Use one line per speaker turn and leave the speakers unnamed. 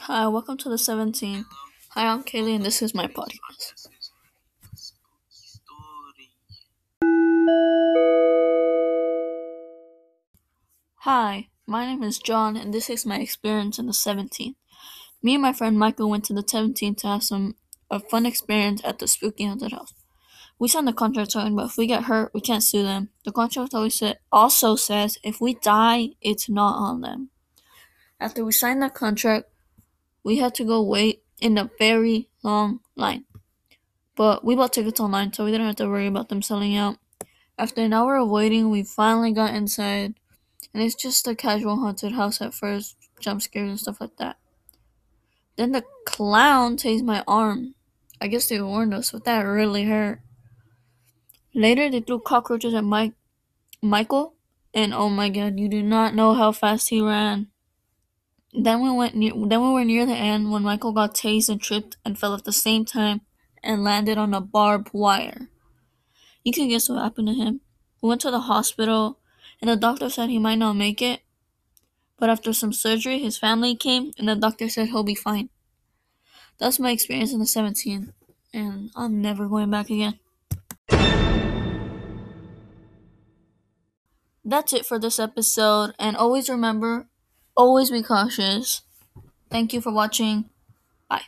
Hi, welcome to the 17th. Hi, I'm Kaylee, and this is my podcast. Hi, my name is John, and this is my experience in the 17th. Me and my friend Michael went to the 17th to have some a fun experience at the spooky haunted house. We signed the contract talking about if we get hurt, we can't sue them. The contract always sa- also says if we die, it's not on them. After we signed that contract, we had to go wait in a very long line. But we bought tickets online, so we didn't have to worry about them selling out. After an hour of waiting, we finally got inside, and it's just a casual haunted house at first, jump scares and stuff like that. Then the clown tased my arm. I guess they warned us, but that really hurt. Later, they threw cockroaches at Mike, Michael, and oh my god, you do not know how fast he ran. Then we went near, then we were near the end when Michael got tased and tripped and fell at the same time and landed on a barbed wire. You can guess what happened to him. We went to the hospital, and the doctor said he might not make it. But after some surgery, his family came, and the doctor said he'll be fine. That's my experience in the 17th, and I'm never going back again. That's it for this episode, and always remember always be cautious. Thank you for watching. Bye.